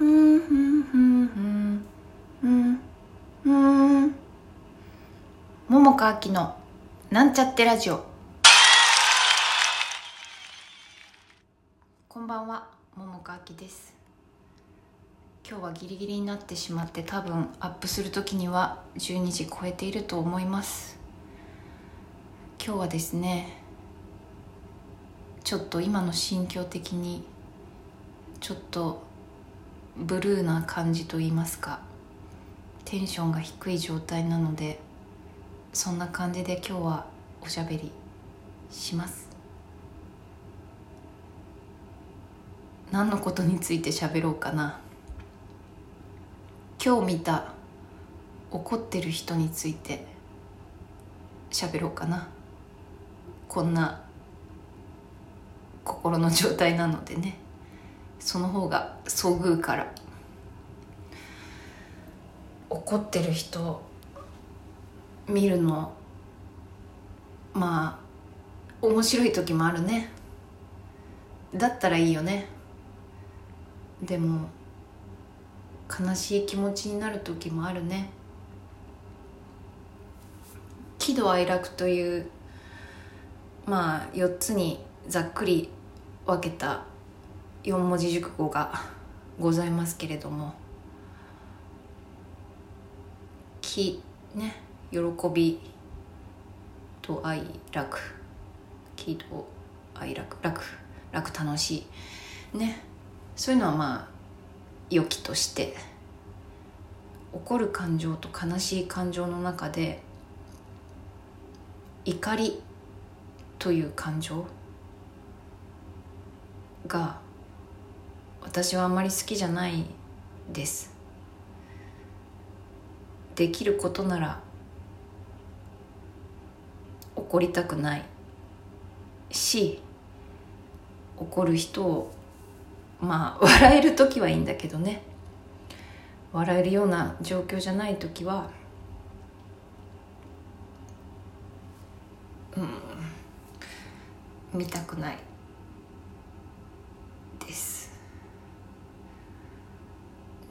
桃佳明のなんちゃってラジオこんばんは桃佳明です今日はギリギリになってしまって多分アップする時には12時超えていると思います今日はですねちょっと今の心境的にちょっとブルーな感じと言いますかテンションが低い状態なのでそんな感じで今日はおしゃべりします。何のことについて喋ろうかな。今日見た怒ってる人について喋ろうかな。こんな心の状態なのでね。その方が遭遇から。怒ってる人見るのまあ面白い時もあるね。だったらいいよね。でも悲しい気持ちになる時もあるね。喜怒哀楽というまあ4つにざっくり分けた4文字熟語がございますけれども「喜」ね喜びと愛楽。喜怒哀楽。楽楽楽しいねそういうのはまあ良きとして怒る感情と悲しい感情の中で怒りという感情が私はあまり好きじゃないです。できることなら怒りたくないし怒る人をまあ 笑える時はいいんだけどね。笑えるような状況じゃない時はうん見たくないです。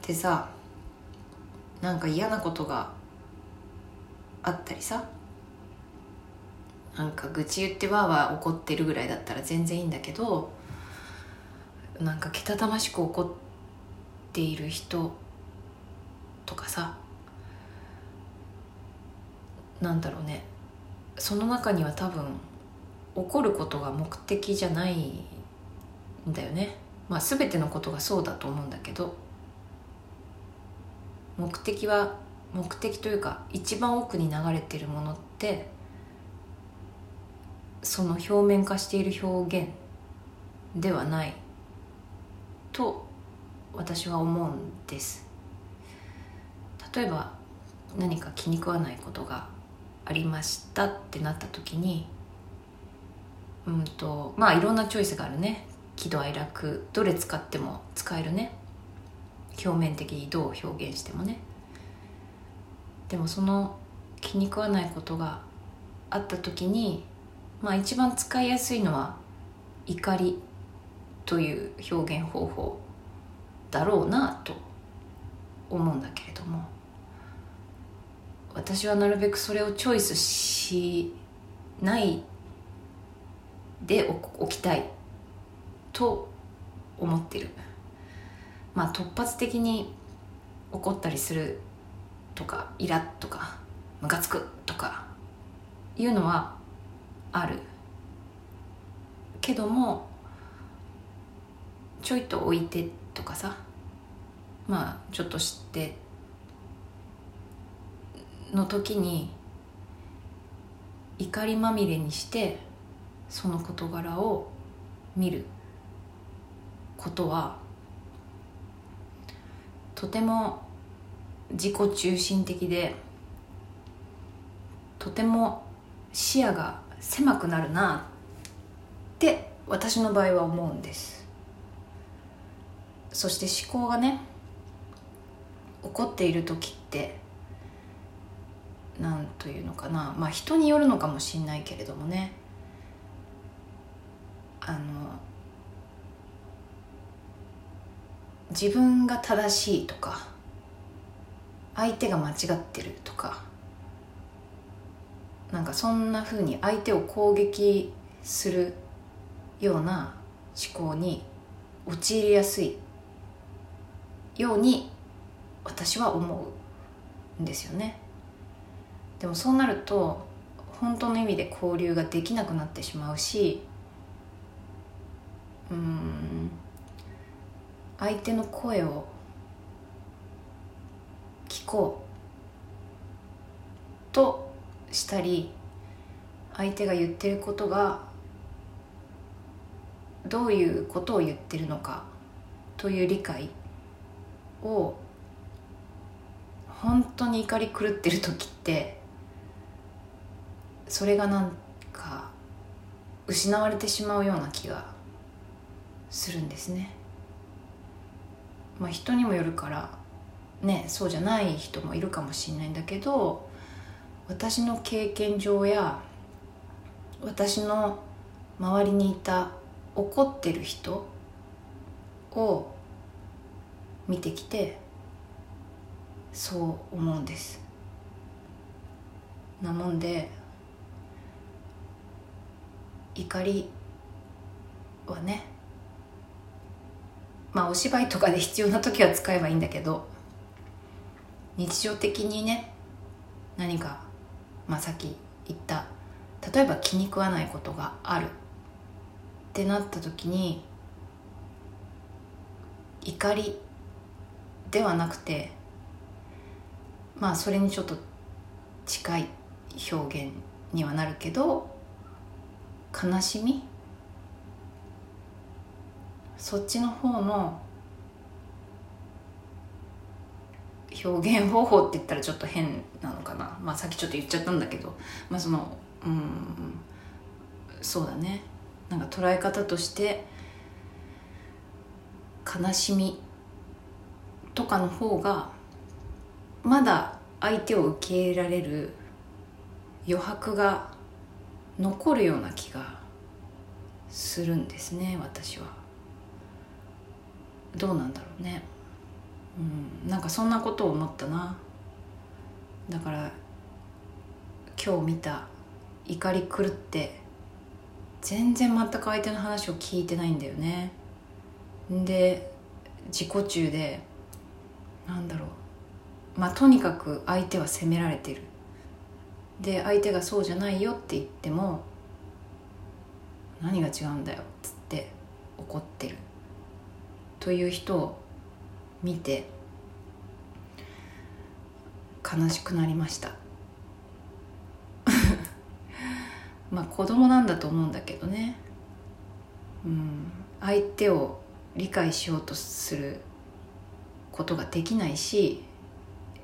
でさなんか嫌なことがあったりさなんか愚痴言ってわーわー怒ってるぐらいだったら全然いいんだけどなんかけたたましく怒っている人とかさなんだろうねその中には多分怒ることが目的じゃないんだよね。まあ全てのことがそうだと思うんだけど。目的は目的というか一番奥に流れてるものってその表面化している表現ではないと私は思うんです。例えば何か気に食わないことがありましたってなった時にうんとまあいろんなチョイスがあるね。喜怒哀楽どれ使っても使えるね。表面的にどう表現してもね。でもその気に食わないことがあった時にまあ一番使いやすいのは怒りという表現方法だろうなと思うんだけれども私はなるべくそれをチョイスしないでおきたいと思ってる。まあ突発的に怒ったりするとかイラッとかムカつくとかいうのはある。けどもちょいと置いてとかさまあちょっと知っての時に怒りまみれにしてその事柄を見ることはとても自己中心的でとても視野が狭くなるなって私の場合は思うんです。そして思考がね怒っている時って何というのかな。まあ人によるのかもしれないけれどもね。あの自分が正しいとか相手が間違ってるとかなんかそんなふうに相手を攻撃するような思考に陥りやすいように私は思うんですよね。でもそうなると本当の意味で交流ができなくなってしまうしうん相手の声を聞こうとしたり相手が言ってることがどういうことを言ってるのかという理解を本当に怒り狂ってる時ってそれがなんか失われてしまうような気がするんですね。まあ、人にもよるからねそうじゃない人もいるかもしれないんだけど私の経験上や私の周りにいた怒ってる人を見てきてそう思うんです。なもんで怒りはねまあお芝居とかで必要な時は使えばいいんだけど日常的にね何か、まあ、さっき言った例えば気に食わないことがある。ってなった時に怒りではなくてまあそれにちょっと近い表現にはなるけど悲しみそっちの方の表現方法って言ったらちょっと変なのかな。まあさっきちょっと言っちゃったんだけど。まあそのうんそうだね。なんか捉え方として悲しみとかの方がまだ相手を受け入れられる余白が残るような気がするんですね私は。どうなんだろうね。うん。なんかそんなことを思ったな。だから今日見た怒り狂って全然全く相手の話を聞いてないんだよね。で自己中でなんだろう。まあとにかく相手は責められてる。で相手がそうじゃないよって言っても何が違うんだよっつって怒ってる。という人を見て悲しくなりました。まあ子供なんだと思うんだけどね。うん。相手を理解しようとすることができないし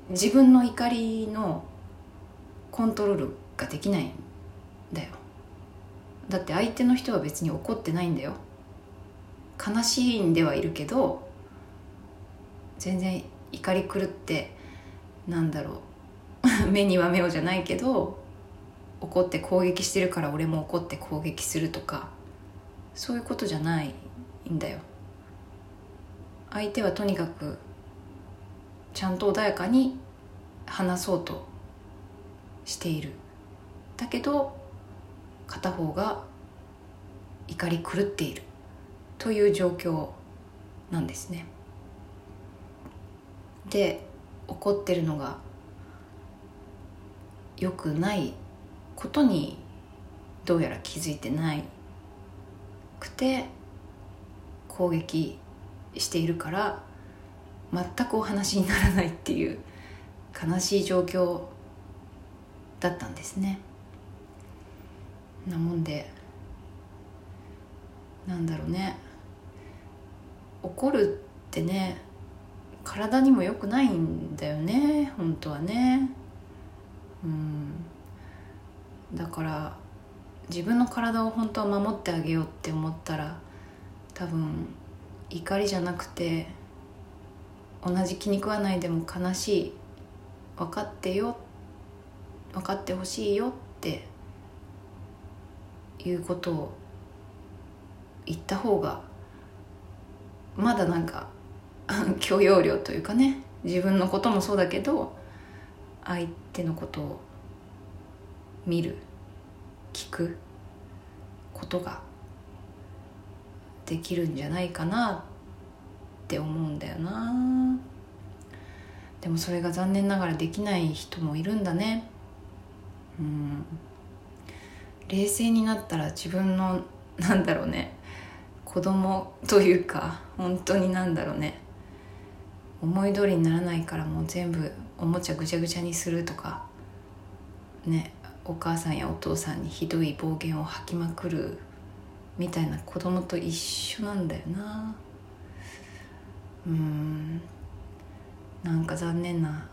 自分の怒りのコントロールができないんだよ。だって相手の人は別に怒ってないんだよ。悲しいんではいるけど全然怒り狂ってなんだろう。目には目をじゃないけど怒って攻撃してるから俺も怒って攻撃するとかそういうことじゃないんだよ。相手はとにかくちゃんと穏やかに話そうとしている。だけど片方が怒り狂っている。という状況なんですね。で怒ってるのが良くないことにどうやら気づいてないくて攻撃しているから全くお話にならないっていう悲しい状況だったんですね。なもんでなんだろうね。怒るってね体にも良くないんだよね本当はね。うん。だから自分の体を本当は守ってあげようって思ったら多分怒りじゃなくて同じ気に食わないでも悲しい分かってよ分かってほしいよっていうことを言った方がまだなんか 許容量というかね自分のこともそうだけど相手のことを見る聞くことができるんじゃないかなって思うんだよな。でもそれが残念ながらできない人もいるんだね。うん。冷静になったら自分のなんだろうね。子供というか本当になんだろうね。思い通りにならないからもう全部おもちゃぐちゃぐちゃにするとかねお母さんやお父さんにひどい暴言を吐きまくるみたいな子供と一緒なんだよな。うん。なんか残念な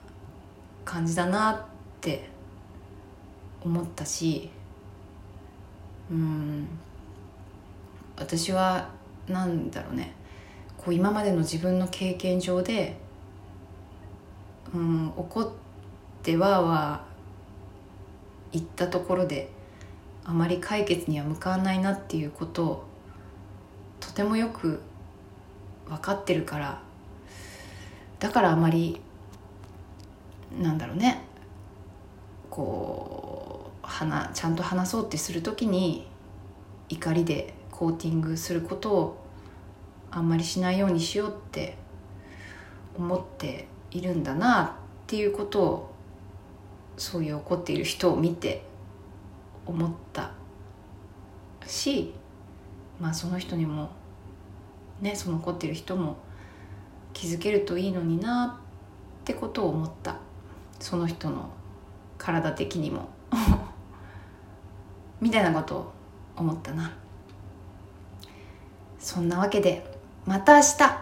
感じだなって思ったしうん。私はなんだろうね。こう今までの自分の経験上で、うん、怒ってわーわー言ったところであまり解決には向かわないなっていうことをとてもよく分かってるからだからあまりなんだろうね。こうちゃんと話そうってする時に怒りでコーティングすることをあんまりしないようにしようって思っているんだなっていうことをそういう怒っている人を見て思ったしまあその人にもねその怒ってる人も気づけるといいのになってことを思った。その人の体的にも。みたいなことを思ったな。そんなわけでまた明日。